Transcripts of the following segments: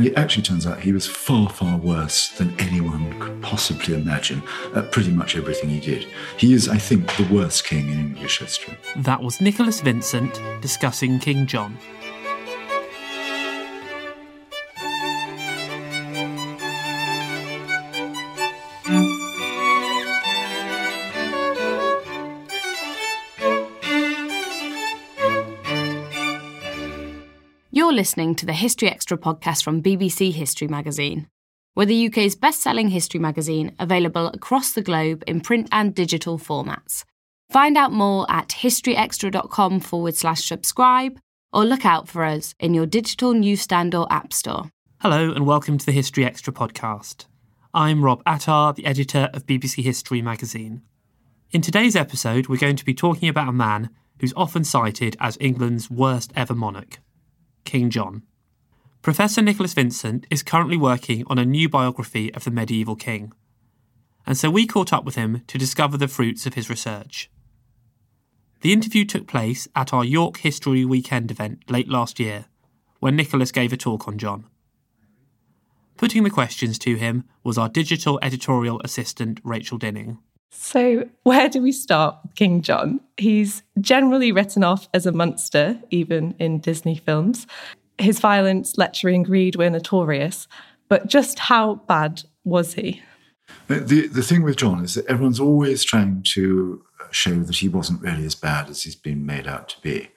And it actually turns out he was far, far worse than anyone could possibly imagine at pretty much everything he did. He is, I think, the worst king in English history. That was Nicholas Vincent discussing King John. Listening to the History Extra podcast from BBC History Magazine. We're the UK's best selling history magazine, available across the globe in print and digital formats. Find out more at historyextra.com forward slash subscribe or look out for us in your digital newsstand or app store. Hello and welcome to the History Extra podcast. I'm Rob Attar, the editor of BBC History magazine. In today's episode, we're going to be talking about a man who's often cited as England's worst ever monarch, King John. Professor Nicholas Vincent is currently working on a new biography of the medieval king, and so we caught up with him to discover the fruits of his research. The interview took place at our York History Weekend event late last year, when Nicholas gave a talk on John. Putting the questions to him was our digital editorial assistant, Rachel Dinning. So, where do we start with King John? He's generally written off as a monster, even in Disney films. His violence, lechery, and greed were notorious. But just how bad was he? The, the thing with John is that everyone's always trying to show that he wasn't really as bad as he's been made out to be.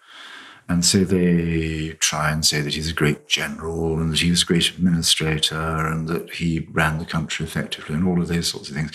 And so they try and say that he's a great general and that he was a great administrator and that he ran the country effectively and all of those sorts of things.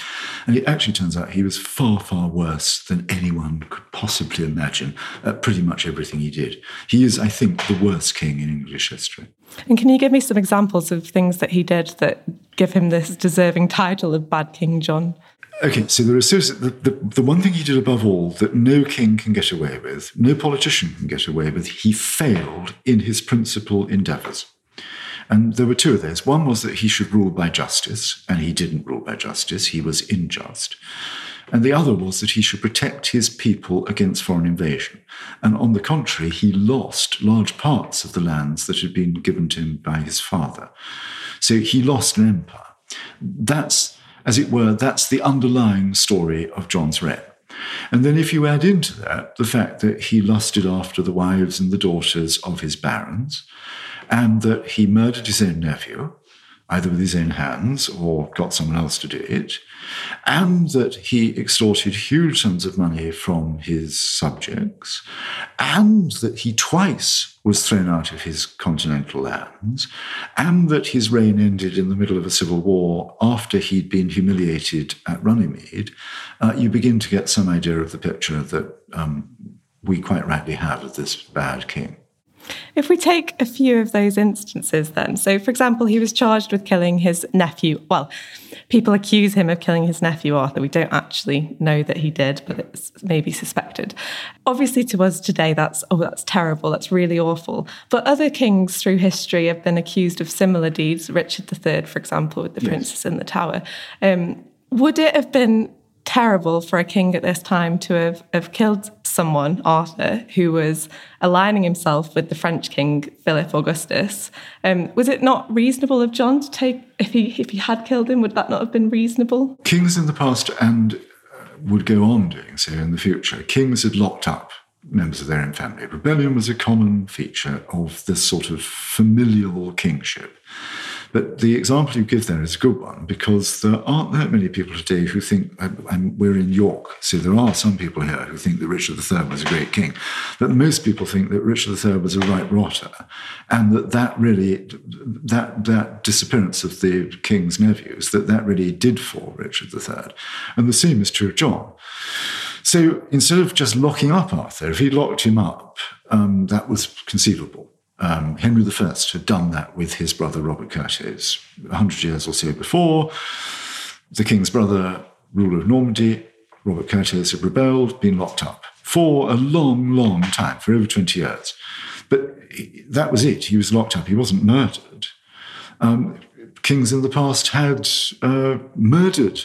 And it actually turns out he was far, far worse than anyone could possibly imagine at pretty much everything he did. He is, I think, the worst king in English history. And can you give me some examples of things that he did that give him this deserving title of Bad King John? Okay, so the, the, the one thing he did above all that no king can get away with, no politician can get away with, he failed in his principal endeavours. And there were two of those. One was that he should rule by justice, and he didn't rule by justice, he was unjust. And the other was that he should protect his people against foreign invasion. And on the contrary, he lost large parts of the lands that had been given to him by his father. So he lost an empire. That's as it were, that's the underlying story of John's reign. And then, if you add into that the fact that he lusted after the wives and the daughters of his barons, and that he murdered his own nephew, either with his own hands or got someone else to do it, and that he extorted huge sums of money from his subjects, and that he twice was thrown out of his continental lands, and that his reign ended in the middle of a civil war after he'd been humiliated at Runnymede, uh, you begin to get some idea of the picture that um, we quite rightly have of this bad king. If we take a few of those instances, then, so for example, he was charged with killing his nephew. Well, people accuse him of killing his nephew Arthur. We don't actually know that he did, but it's maybe suspected. Obviously, to us today, that's oh, that's terrible. That's really awful. But other kings through history have been accused of similar deeds. Richard III, for example, with the yes. princess in the tower. Um, would it have been terrible for a king at this time to have, have killed someone, Arthur, who was aligning himself with the French king Philip Augustus. Um, was it not reasonable of John to take if he if he had killed him? Would that not have been reasonable? Kings in the past and uh, would go on doing so in the future. Kings had locked up members of their own family. Rebellion was a common feature of this sort of familial kingship. But the example you give there is a good one because there aren't that many people today who think, and we're in York, so there are some people here who think that Richard III was a great king, but most people think that Richard III was a right rotter, and that that really, that, that disappearance of the king's nephews, that that really did fall Richard III. And the same is true of John. So instead of just locking up Arthur, if he locked him up, um, that was conceivable. Um, Henry I had done that with his brother Robert. A hundred years or so before, the king's brother, ruler of Normandy, Robert Curthose, had rebelled, been locked up for a long, long time, for over 20 years. But that was it. He was locked up. He wasn't murdered. Um, kings in the past had uh, murdered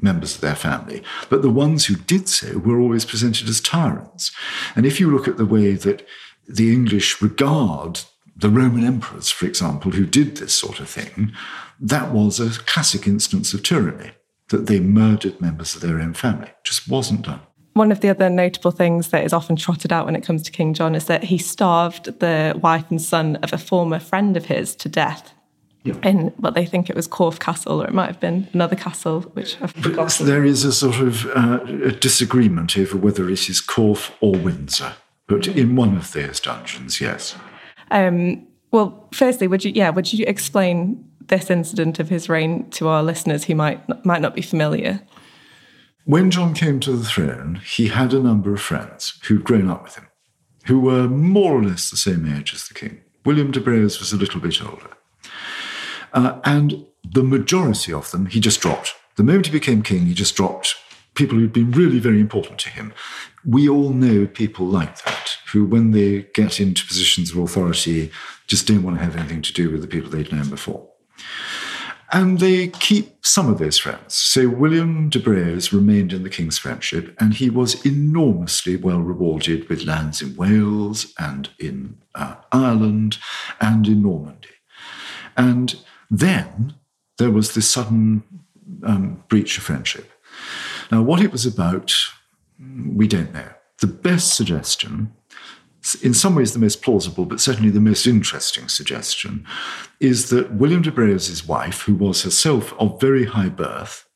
members of their family, but the ones who did so were always presented as tyrants. And if you look at the way that the English regard the Roman emperors, for example, who did this sort of thing, that was a classic instance of tyranny, that they murdered members of their own family. It just wasn't done. One of the other notable things that is often trotted out when it comes to King John is that he starved the wife and son of a former friend of his to death. Yeah. In what they think it was Corfe Castle, or it might have been another castle, which I've forgotten. There is a sort of uh, a disagreement over whether it is Corfe or Windsor. But in one of those dungeons, yes. Um, well, firstly, would you, yeah, would you explain this incident of his reign to our listeners who might might not be familiar? When John came to the throne, he had a number of friends who'd grown up with him, who were more or less the same age as the king. William de Braose was a little bit older. Uh, and the majority of them he just dropped. The moment he became king, he just dropped people who'd been really very important to him. We all know people like that, who, when they get into positions of authority, just don't want to have anything to do with the people they'd known before. And they keep some of those friends. So William de Braose remained in the king's friendship, and he was enormously well rewarded with lands in Wales and in uh, Ireland and in Normandy. And then there was this sudden um, breach of friendship. Now, what it was about, we don't know. The best suggestion, in some ways the most plausible, but certainly the most interesting suggestion, is that William de Braose's wife, who was herself of very high birth,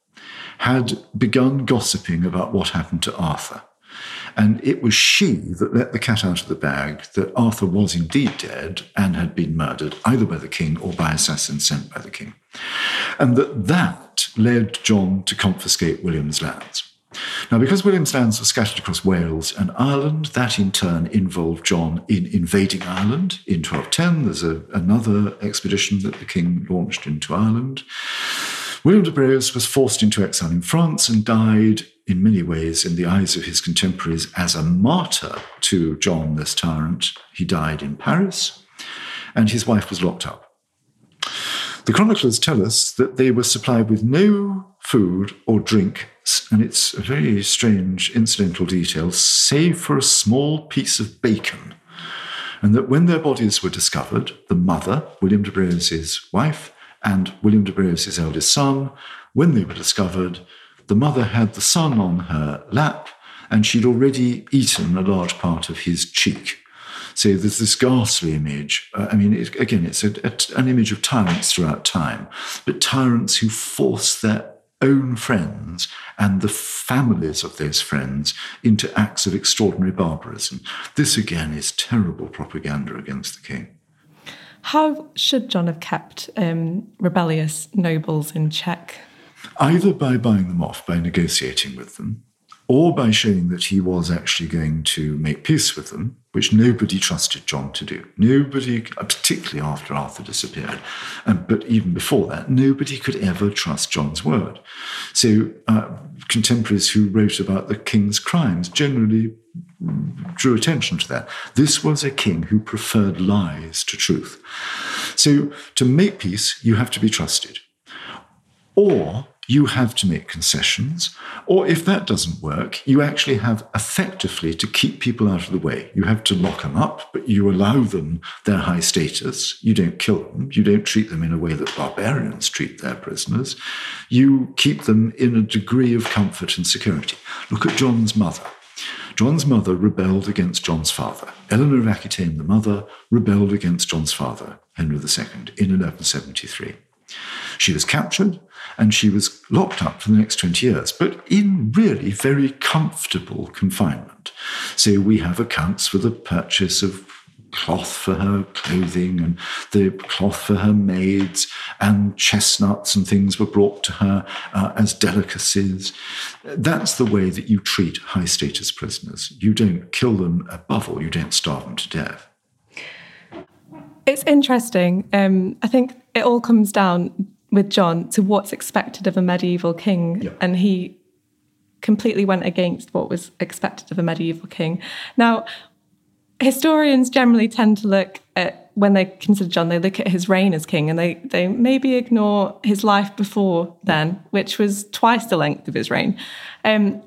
had begun gossiping about what happened to Arthur. And it was she that let the cat out of the bag that Arthur was indeed dead and had been murdered, either by the king or by assassins sent by the king. And that that led John to confiscate William's lands. Now, because William's lands were scattered across Wales and Ireland, that in turn involved John in invading Ireland. In 1210, there's a, another expedition that the king launched into Ireland. William de Braose was forced into exile in France and died in many ways, in the eyes of his contemporaries, as a martyr to John this tyrant. He died in Paris, and his wife was locked up. The chroniclers tell us that they were supplied with no food or drink, and it's a very strange incidental detail, save for a small piece of bacon. And that when their bodies were discovered, the mother, William de Braose's wife, and William de Braose's eldest son, when they were discovered, the mother had the son on her lap, and she'd already eaten a large part of his cheek. So there's this ghastly image. Uh, I mean, it, again, it's a, a, an image of tyrants throughout time, but tyrants who force their own friends and the families of those friends into acts of extraordinary barbarism. This, again, is terrible propaganda against the king. How should John have kept um, rebellious nobles in check? Either by buying them off, by negotiating with them, or by showing that he was actually going to make peace with them, which nobody trusted John to do. Nobody, particularly after Arthur disappeared, um, but even before that, nobody could ever trust John's word. So uh, contemporaries who wrote about the king's crimes generally drew attention to that. This was a king who preferred lies to truth. So to make peace, you have to be trusted. Or you have to make concessions. Or if that doesn't work, you actually have effectively to keep people out of the way. You have to lock them up, but you allow them their high status. You don't kill them. You don't treat them in a way that barbarians treat their prisoners. You keep them in a degree of comfort and security. Look at John's mother. John's mother rebelled against John's father. Eleanor of Aquitaine, the mother, rebelled against John's father, Henry II, in 1173. She was captured and she was locked up for the next 20 years, but in really very comfortable confinement. So we have accounts for the purchase of cloth for her clothing and the cloth for her maids, and chestnuts and things were brought to her uh, as delicacies. That's the way that you treat high status prisoners. You don't kill them, above all, you don't starve them to death. It's interesting. Um, I think it all comes down with John to what's expected of a medieval king, yeah. and he completely went against what was expected of a medieval king. Now, historians generally tend to look at when they consider John, they look at his reign as king and they they maybe ignore his life before then, which was twice the length of his reign. Um,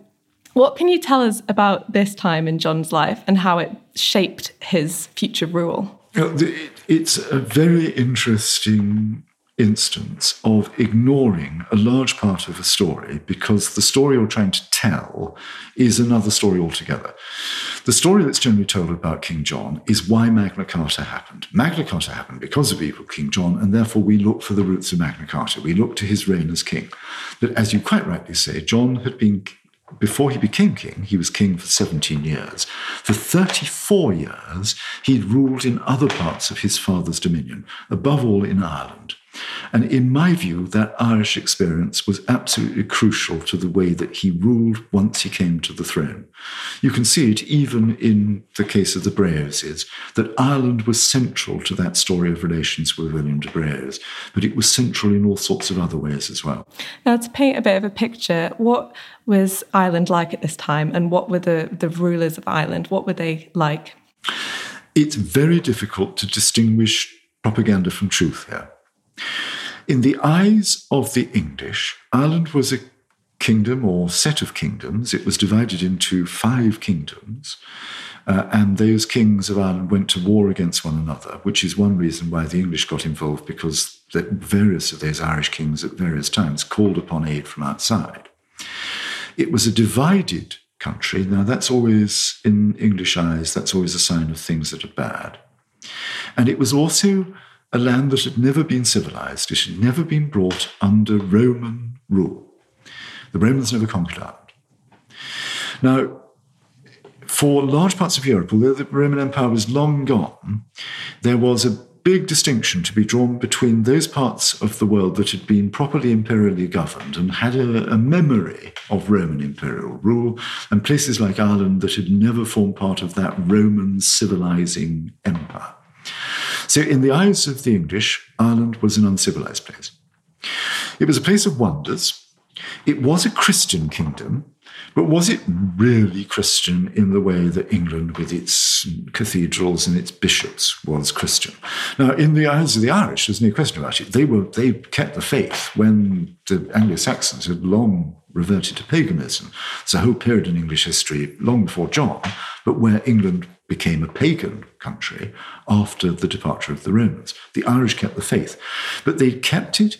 what can you tell us about this time in John's life and how it shaped his future rule? It's a very interesting instance of ignoring a large part of a story because the story you're trying to tell is another story altogether. The story that's generally told about King John is why Magna Carta happened. Magna Carta happened because of evil King John, and therefore we look for the roots of Magna Carta. We look to his reign as king. But as you quite rightly say, John had been before he became king, he was king for 17 years. For 34 years, he'd ruled in other parts of his father's dominion, above all in Ireland. And in my view, that Irish experience was absolutely crucial to the way that he ruled once he came to the throne. You can see it even in the case of the Braoses, that Ireland was central to that story of relations with William de Braose, but it was central in all sorts of other ways as well. Now, to paint a bit of a picture, what was Ireland like at this time, and what were the, the rulers of Ireland? What were they like? It's very difficult to distinguish propaganda from truth here. In the eyes of the English, Ireland was a kingdom or set of kingdoms. It was divided into five kingdoms. Uh, and those kings of Ireland went to war against one another, which is one reason why the English got involved, because various of those Irish kings at various times called upon aid from outside. It was a divided country. Now, that's always, in English eyes, that's always a sign of things that are bad. And it was also a land that had never been civilized, it had never been brought under Roman rule. The Romans never conquered Ireland. Now, for large parts of Europe, although the Roman Empire was long gone, there was a big distinction to be drawn between those parts of the world that had been properly imperially governed and had a, a, memory of Roman imperial rule, and places like Ireland that had never formed part of that Roman civilizing empire. So, in the eyes of the English, Ireland was an uncivilized place. It was a place of wonders. It was a Christian kingdom, but was it really Christian in the way that England, with its cathedrals and its bishops, was Christian? Now, in the eyes of the Irish, there's no question about it. They were they kept the faith when the Anglo-Saxons had long reverted to paganism. It's a whole period in English history, long before John, but where England became a pagan country after the departure of the Romans. The Irish kept the faith, but they kept it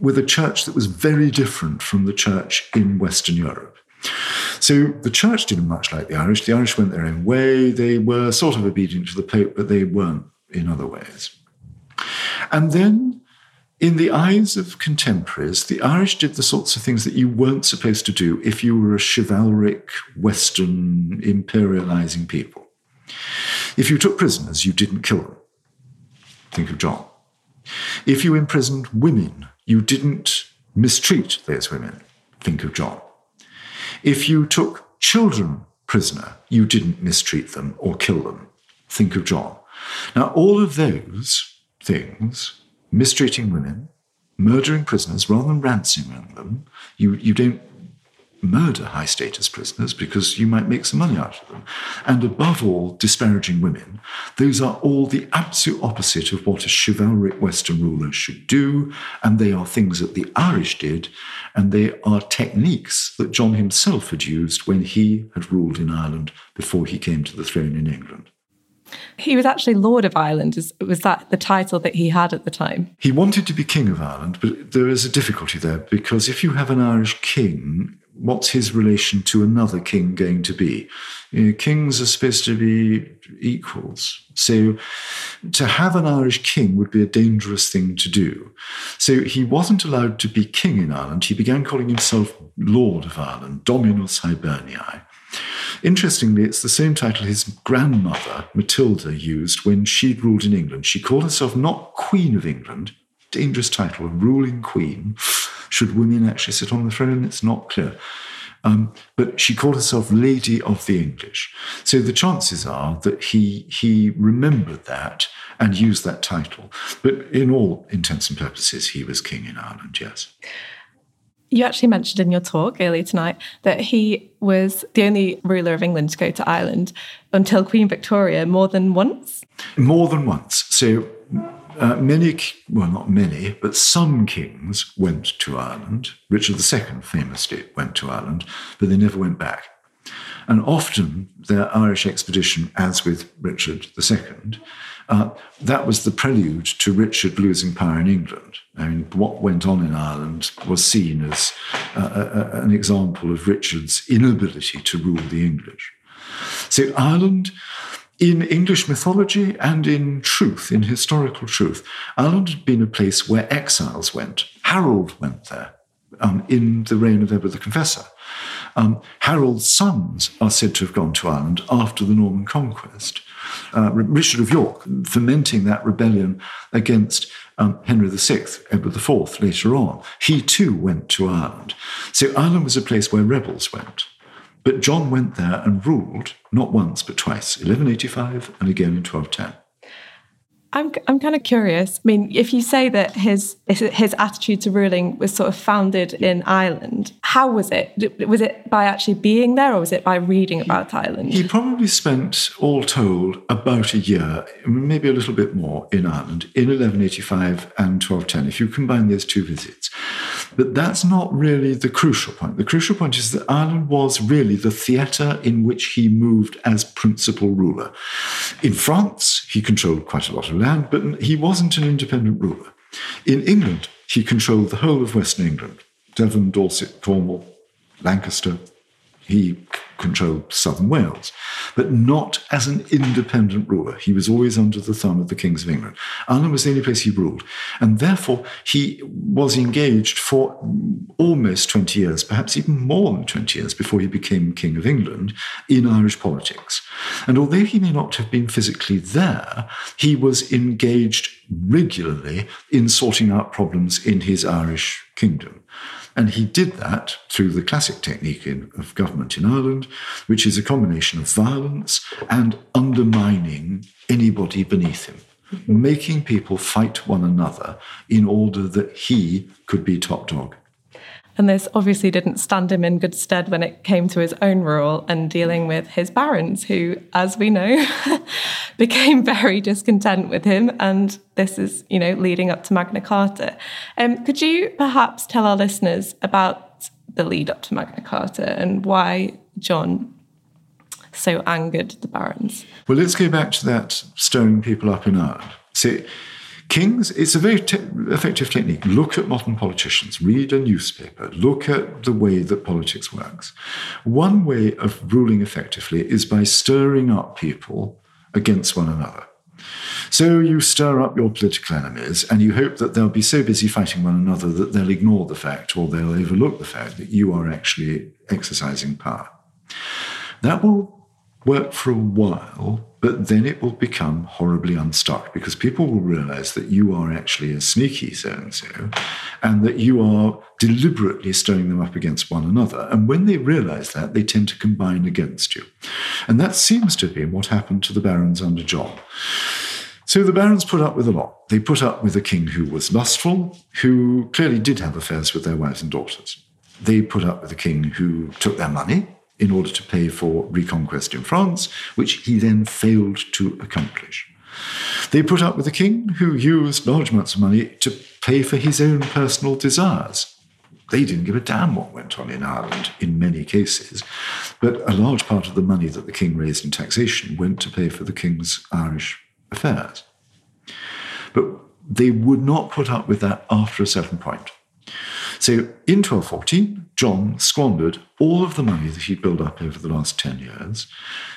with a church that was very different from the church in Western Europe. So the church didn't much like the Irish. The Irish went their own way. They were sort of obedient to the Pope, but they weren't in other ways. And then, in the eyes of contemporaries, the Irish did the sorts of things that you weren't supposed to do if you were a chivalric, Western, imperializing people. If you took prisoners, you didn't kill them. Think of John. If you imprisoned women, you didn't mistreat those women. Think of John. If you took children prisoner, you didn't mistreat them or kill them. Think of John. Now, all of those things, mistreating women, murdering prisoners rather than ransoming them, you, you don't murder high status prisoners because you might make some money out of them. And above all, disparaging women. Those are all the absolute opposite of what a chivalric Western ruler should do. And they are things that the Irish did. And they are techniques that John himself had used when he had ruled in Ireland before he came to the throne in England. He was actually Lord of Ireland. Was that the title that he had at the time? He wanted to be King of Ireland, but there is a difficulty there because if you have an Irish king, what's his relation to another king going to be? You know, kings are supposed to be equals. So to have an Irish king would be a dangerous thing to do. So he wasn't allowed to be king in Ireland. He began calling himself Lord of Ireland, Dominus Hiberniae. Interestingly, it's the same title his grandmother, Matilda, used when she'd ruled in England. She called herself not Queen of England, dangerous title, ruling queen, should women actually sit on the throne? It's not clear. Um, but she called herself Lady of the English. So the chances are that he he remembered that and used that title. But in all intents and purposes, he was king in Ireland. Yes. You actually mentioned in your talk earlier tonight that he was the only ruler of England to go to Ireland until Queen Victoria more than once. More than once. So uh, many, well, not many, but some kings went to Ireland. Richard II famously went to Ireland, but they never went back. And often their Irish expedition, as with Richard II, uh, that was the prelude to Richard losing power in England. I mean, what went on in Ireland was seen as uh, a, an example of Richard's inability to rule the English. So Ireland in English mythology and in truth, in historical truth, Ireland had been a place where exiles went. Harold went there um, in the reign of Edward the Confessor. Um, Harold's sons are said to have gone to Ireland after the Norman conquest. Uh, Richard of York, fomenting that rebellion against um, Henry VI, Edward IV later on, he too went to Ireland. So Ireland was a place where rebels went. But John went there and ruled not once but twice, 1185 and again in 1210. I'm, I'm kind of curious. I mean, if you say that his his attitude to ruling was sort of founded in Ireland, how was it? Was it by actually being there, or was it by reading about Ireland? He probably spent, all told, about a year, maybe a little bit more, in Ireland in 1185 and 1210. If you combine those two visits, but that's not really the crucial point. The crucial point is that Ireland was really the theatre in which he moved as principal ruler. In France, he controlled quite a lot of land, but he wasn't an independent ruler. In England, he controlled the whole of Western England Devon, Dorset, Cornwall, Lancaster. He controlled southern Wales, but not as an independent ruler. He was always under the thumb of the kings of England. Ireland was the only place he ruled. And therefore, he was engaged for almost 20 years, perhaps even more than 20 years before he became King of England in Irish politics. And although he may not have been physically there, he was engaged regularly in sorting out problems in his Irish kingdom. And he did that through the classic technique in, of government in Ireland, which is a combination of violence and undermining anybody beneath him, making people fight one another in order that he could be top dog. And this obviously didn't stand him in good stead when it came to his own rule and dealing with his barons, who, as we know, became very discontent with him. And this is, you know, leading up to Magna Carta. Um, could you perhaps tell our listeners about the lead up to Magna Carta and why John so angered the barons? Well, let's go back to that stirring people up in Ireland. See, Kings, it's a very te- effective technique. Look at modern politicians, read a newspaper, look at the way that politics works. One way of ruling effectively is by stirring up people against one another. So you stir up your political enemies and you hope that they'll be so busy fighting one another that they'll ignore the fact or they'll overlook the fact that you are actually exercising power. That will work for a while, but then it will become horribly unstuck because people will realize that you are actually a sneaky so and so, and that you are deliberately stirring them up against one another. And when they realize that, they tend to combine against you. And that seems to be what happened to the barons under John. So the barons put up with a lot. They put up with a king who was lustful, who clearly did have affairs with their wives and daughters. They put up with a king who took their money, in order to pay for reconquest in France, which he then failed to accomplish. They put up with a king who used large amounts of money to pay for his own personal desires. They didn't give a damn what went on in Ireland in many cases, but a large part of the money that the king raised in taxation went to pay for the king's Irish affairs. But they would not put up with that after a certain point. So in 1214, John squandered all of the money that he'd built up over the last 10 years.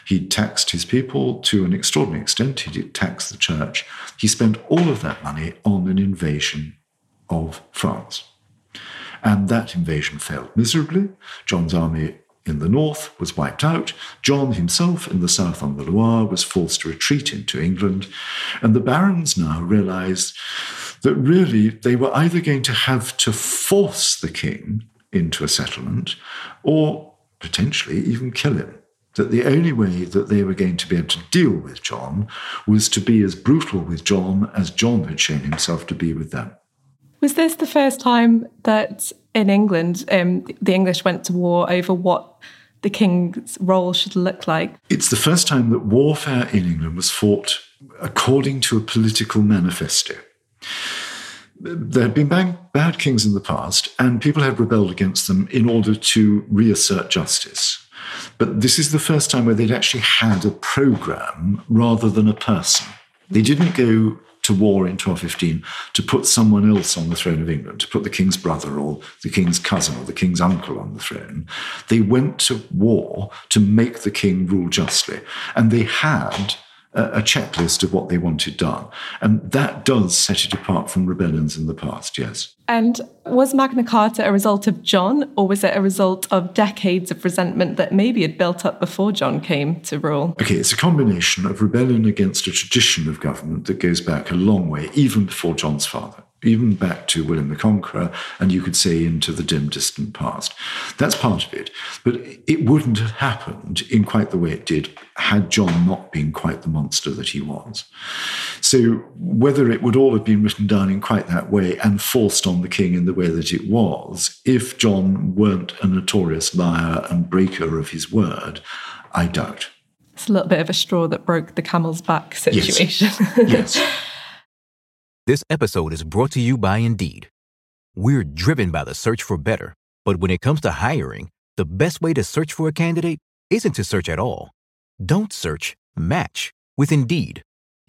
He taxed his people to an extraordinary extent. He did tax the church. He spent all of that money on an invasion of France. And that invasion failed miserably. John's army in the north was wiped out. John himself in the south on the Loire was forced to retreat into England. And the barons now realized that really they were either going to have to force the king into a settlement or potentially even kill him. That the only way that they were going to be able to deal with John was to be as brutal with John as John had shown himself to be with them. Was this the first time that in England um, the English went to war over what the king's role should look like? It's the first time that warfare in England was fought according to a political manifesto there had been bad, kings in the past, and people had rebelled against them in order to reassert justice. But this is the first time where they'd actually had a program rather than a person. They didn't go to war in 1215 to put someone else on the throne of England, to put the king's brother or the king's cousin or the king's uncle on the throne. They went to war to make the king rule justly. And they had a checklist of what they wanted done. And that does set it apart from rebellions in the past, yes. And was Magna Carta a result of John, or was it a result of decades of resentment that maybe had built up before John came to rule? Okay, it's a combination of rebellion against a tradition of government that goes back a long way, even before John's father even back to William the Conqueror, and you could say into the dim, distant past. That's part of it. But it wouldn't have happened in quite the way it did had John not been quite the monster that he was. So whether it would all have been written down in quite that way and forced on the king in the way that it was, if John weren't a notorious liar and breaker of his word, I doubt. It's a little bit of a straw that broke the camel's back situation. Yes. yes. This episode is brought to you by Indeed. We're driven by the search for better, but when it comes to hiring, the best way to search for a candidate isn't to search at all. Don't search, match with Indeed.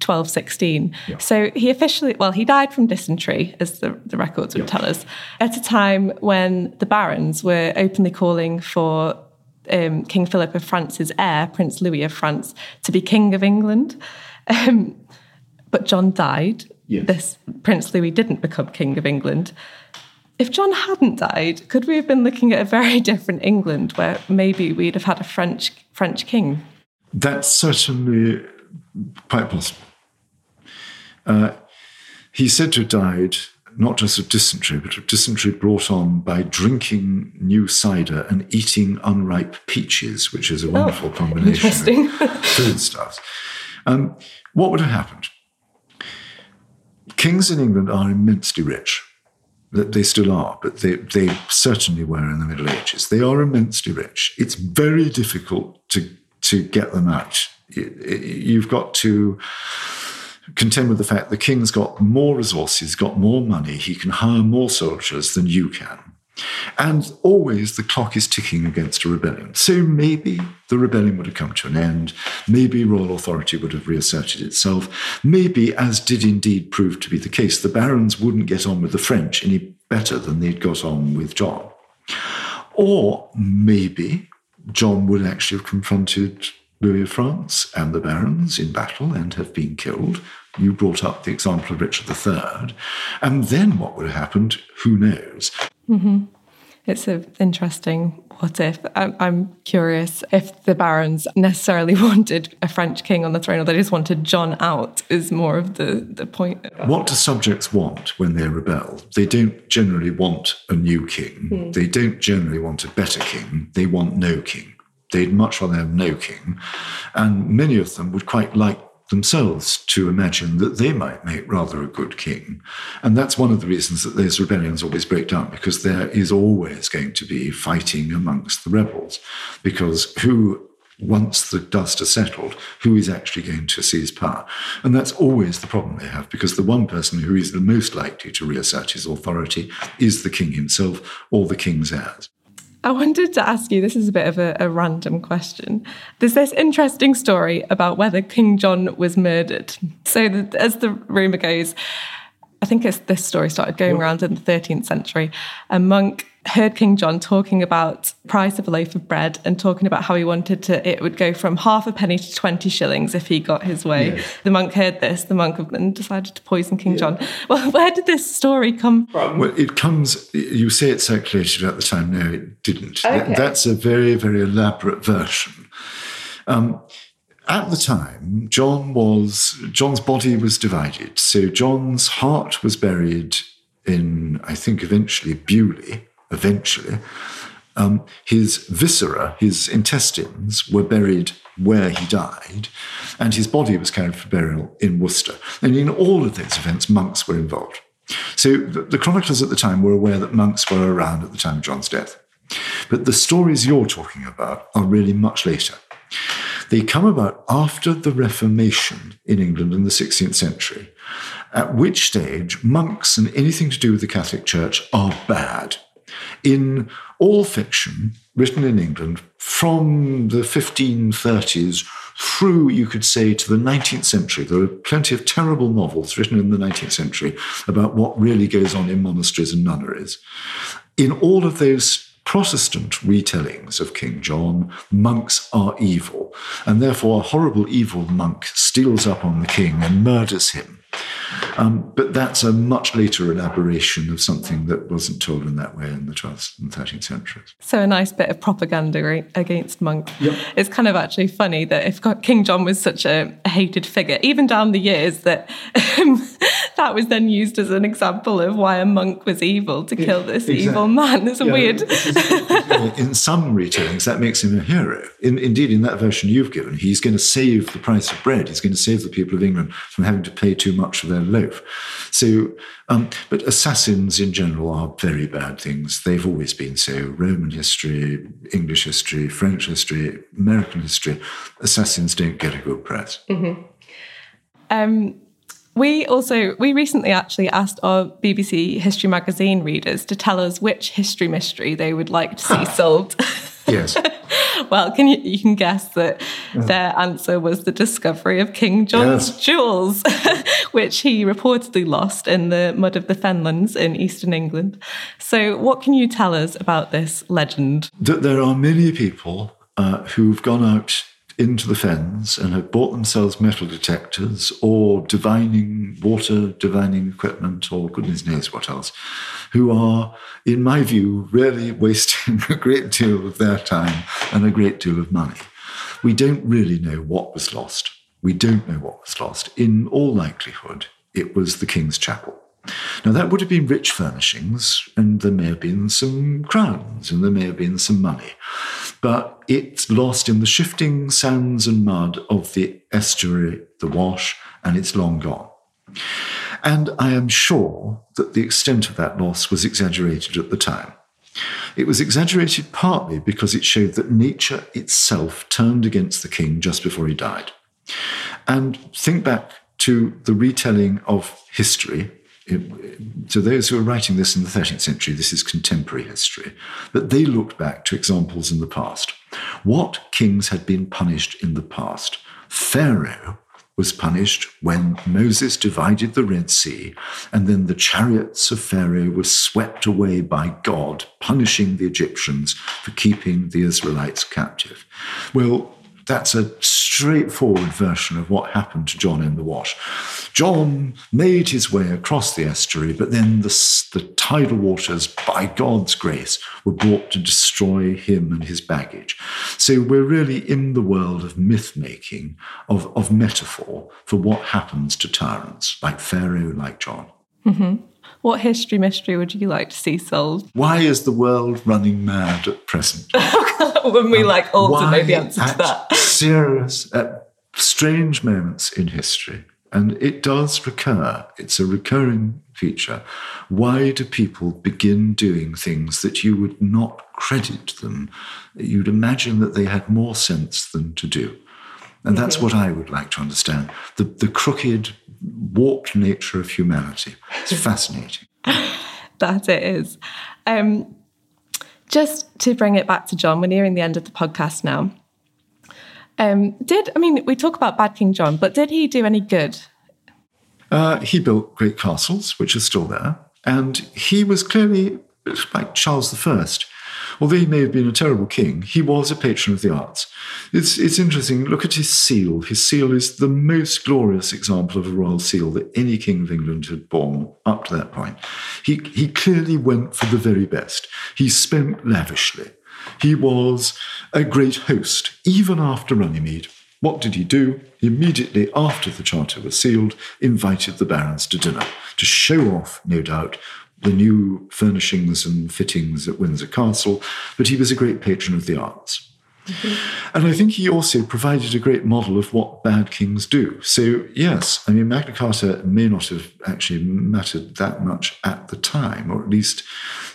1216. Yeah. So he officially, well, he died from dysentery, as the, the records would yeah. tell us, at a time when the barons were openly calling for um, King Philip of France's heir, Prince Louis of France, to be King of England. Um, but John died. Yes. This Prince Louis didn't become King of England. If John hadn't died, could we have been looking at a very different England where maybe we'd have had a French French king? That's certainly quite possible. Uh, he's said to have died not just of dysentery, but of dysentery brought on by drinking new cider and eating unripe peaches, which is a oh, wonderful oh, combination of foodstuffs. Um, what would have happened? Kings in England are immensely rich. They still are, but they, they certainly were in the Middle Ages. They are immensely rich. It's very difficult to, to get them out. You've got to contend with the fact the king's got more resources, got more money, he can hire more soldiers than you can. And always the clock is ticking against a rebellion. So maybe the rebellion would have come to an end. Maybe royal authority would have reasserted itself. Maybe, as did indeed prove to be the case, the barons wouldn't get on with the French any better than they'd got on with John. Or maybe John would actually have confronted Louis of France and the barons in battle and have been killed. You brought up the example of Richard III. And then what would have happened, who knows? Mm-hmm. It's an interesting what if. I'm curious if the barons necessarily wanted a French king on the throne or they just wanted John out, is more of the, the point. What do subjects want when they rebel? They don't generally want a new king. Mm. They don't generally want a better king. They want no king. They'd much rather have no king. And many of them would quite like themselves to imagine that they might make rather a good king. And that's one of the reasons that those rebellions always break down, because there is always going to be fighting amongst the rebels. Because who, once the dust has settled, who is actually going to seize power? And that's always the problem they have, because the one person who is the most likely to reassert his authority is the king himself or the king's heirs. I wanted to ask you this is a bit of a, a, random question. There's this interesting story about whether King John was murdered. So, the, as the rumour goes, I think this story started going around in the 13th century. A monk heard King John talking about price of a loaf of bread and talking about how he wanted to it would go from half a penny to 20 shillings if he got his way. Yes. The monk heard this, the monk decided to poison King yeah. John. Well, where did this story come from? Well, it comes, you say it circulated at the time. No, it didn't. Okay. That's a very, very elaborate version. Um, at the time, John was John's body was divided. So John's heart was buried in, I think, eventually Beaulieu, eventually. Um, his viscera, his intestines, were buried where he died, and his body was carried for burial in Worcester. And in all of those events, monks were involved. So the, the chroniclers at the time were aware that monks were around at the time of John's death. But the stories you're talking about are really much later. They come about after the Reformation in England in the 16th century, at which stage monks and anything to do with the Catholic Church are bad in all fiction written in England from the 1530s through, you could say, to the 19th century. There are plenty of terrible novels written in the 19th century about what really goes on in monasteries and nunneries. In all of those Protestant retellings of King John, monks are evil, and therefore a horrible evil monk steals up on the king and murders him. Um, but that's a much later elaboration of something that wasn't told in that way in the 12th and 13th centuries. So, a nice bit of propaganda against monks. Yep. It's kind of actually funny that if King John was such a, hated figure, even down the years, that um, that was then used as an example of why a monk was evil to kill this exactly. evil man. It's yeah, weird. in some retellings, that makes him a hero. In, indeed, in that version you've given, he's going to save the price of bread. He's going to save the people of England from having to pay too much for their loaf. So, um, but assassins in general are very bad things. They've always been so. Roman history, English history, French history, American history, assassins don't get a good press. Mm-hmm. Um, we also we recently actually asked our BBC History Magazine readers to tell us which history mystery they would like to see solved. Yes. well, can you, you can guess that yeah. their answer was the discovery of King John's yes. jewels, which he reportedly lost in the mud of the fenlands in eastern England. So, what can you tell us about this legend? That there are many people uh, who've gone out into the fens and have bought themselves metal detectors or divining water divining equipment or goodness knows what else, who are, in my view, really wasting a great deal of their time and a great deal of money. We don't really know what was lost. We don't know what was lost. In all likelihood, it was the King's Chapel. Now, that would have been rich furnishings, and there may have been some crowns, and there may have been some money. But it's lost in the shifting sands and mud of the estuary, the Wash, and it's long gone. And I am sure that the extent of that loss was exaggerated at the time. It was exaggerated partly because it showed that nature itself turned against the king just before he died. And think back to the retelling of history So those who are writing this in the 13th century, this is contemporary history, but they looked back to examples in the past. What kings had been punished in the past? Pharaoh was punished when Moses divided the Red Sea, and then the chariots of Pharaoh were swept away by God, punishing the Egyptians for keeping the Israelites captive. Well, that's a straightforward version of what happened to John in the Wash. John made his way across the estuary, but then the, the tidal waters, by God's grace, were brought to destroy him and his baggage. So we're really in the world of myth making, of, of metaphor for what happens to tyrants, like Pharaoh, like John. Mm-hmm. What history mystery would you like to see solved? Why is the world running mad at present? when we um, like all to know the answer to that. serious, at strange moments in history, and it does recur, it's a recurring feature. Why do people begin doing things that you would not credit them? You'd imagine that they had more sense than to do. And that's what I would like to understand the, the crooked, warped nature of humanity. It's fascinating. that it is. Um, just to bring it back to John, we're nearing the end of the podcast now. Um, did I mean we talk about Bad King John, but did he do any good? Uh, he built great castles, which are still there, and he was clearly like Charles I although he may have been a terrible king, he was a patron of the arts. It's, it's interesting. Look at his seal. His seal is the most glorious example of a royal seal that any king of England had borne up to that point. He, he clearly went for the very best. He spent lavishly. He was a great host, even after Runnymede. What did he do? Immediately after the charter was sealed, invited the barons to dinner to show off, no doubt, the new furnishings and fittings at Windsor Castle, but he was a great patron of the arts. And I think he also provided a great model of what bad kings do. So, yes, I mean, Magna Carta may not have actually mattered that much at the time, or at least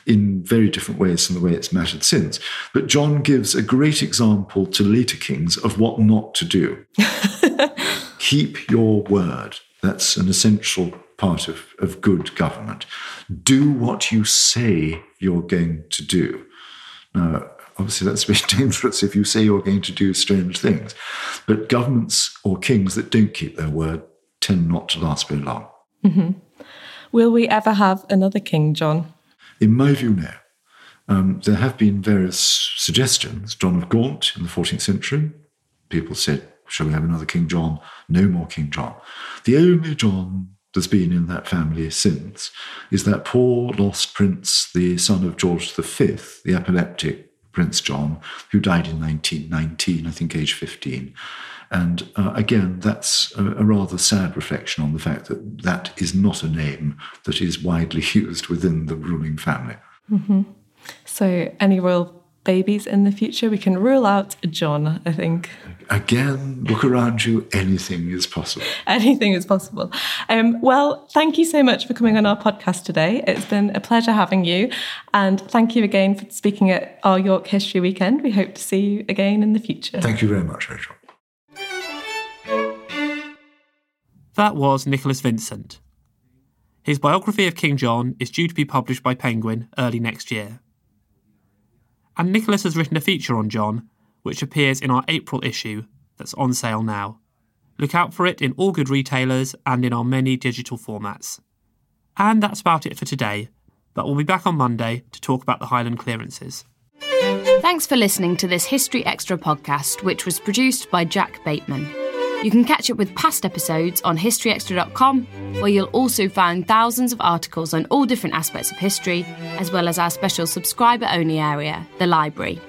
in very different ways from the way it's mattered since. But John gives a great example to later kings of what not to do. Keep your word. That's an essential part of, of good government. Do what you say you're going to do. Now, obviously, that's very dangerous if you say you're going to do strange things. But governments or kings that don't keep their word tend not to last very long. Mm-hmm. Will we ever have another King John? In my view, no. Um, there have been various suggestions. John of Gaunt in the 14th century, people said, Shall we have another King John? No more King John. The only John there's been in that family since is that poor lost prince, the son of George V, the epileptic Prince John, who died in 1919, I think age 15. And uh, again, that's a, a, rather sad reflection on the fact that that is not a name that is widely used within the ruling family. Mm-hmm. So, any royal babies in the future. We can rule out John, I think. Again, look around you. Anything is possible. Anything is possible. Um, well, thank you so much for coming on our podcast today. It's been a pleasure having you. And thank you again for speaking at our York History Weekend. We hope to see you again in the future. Thank you very much, Rachel. That was Nicholas Vincent. His biography of King John is due to be published by Penguin early next year and Nicholas has written a feature on John, which appears in our April issue that's on sale now. Look out for it in all good retailers and in our many digital formats. And that's about it for today, but we'll be back on Monday to talk about the Highland clearances. Thanks for listening to this History Extra podcast, which was produced by Jack Bateman. You can catch up with past episodes on historyextra.com, where you'll also find thousands of articles on all different aspects of history, as well as our special subscriber only area, the library.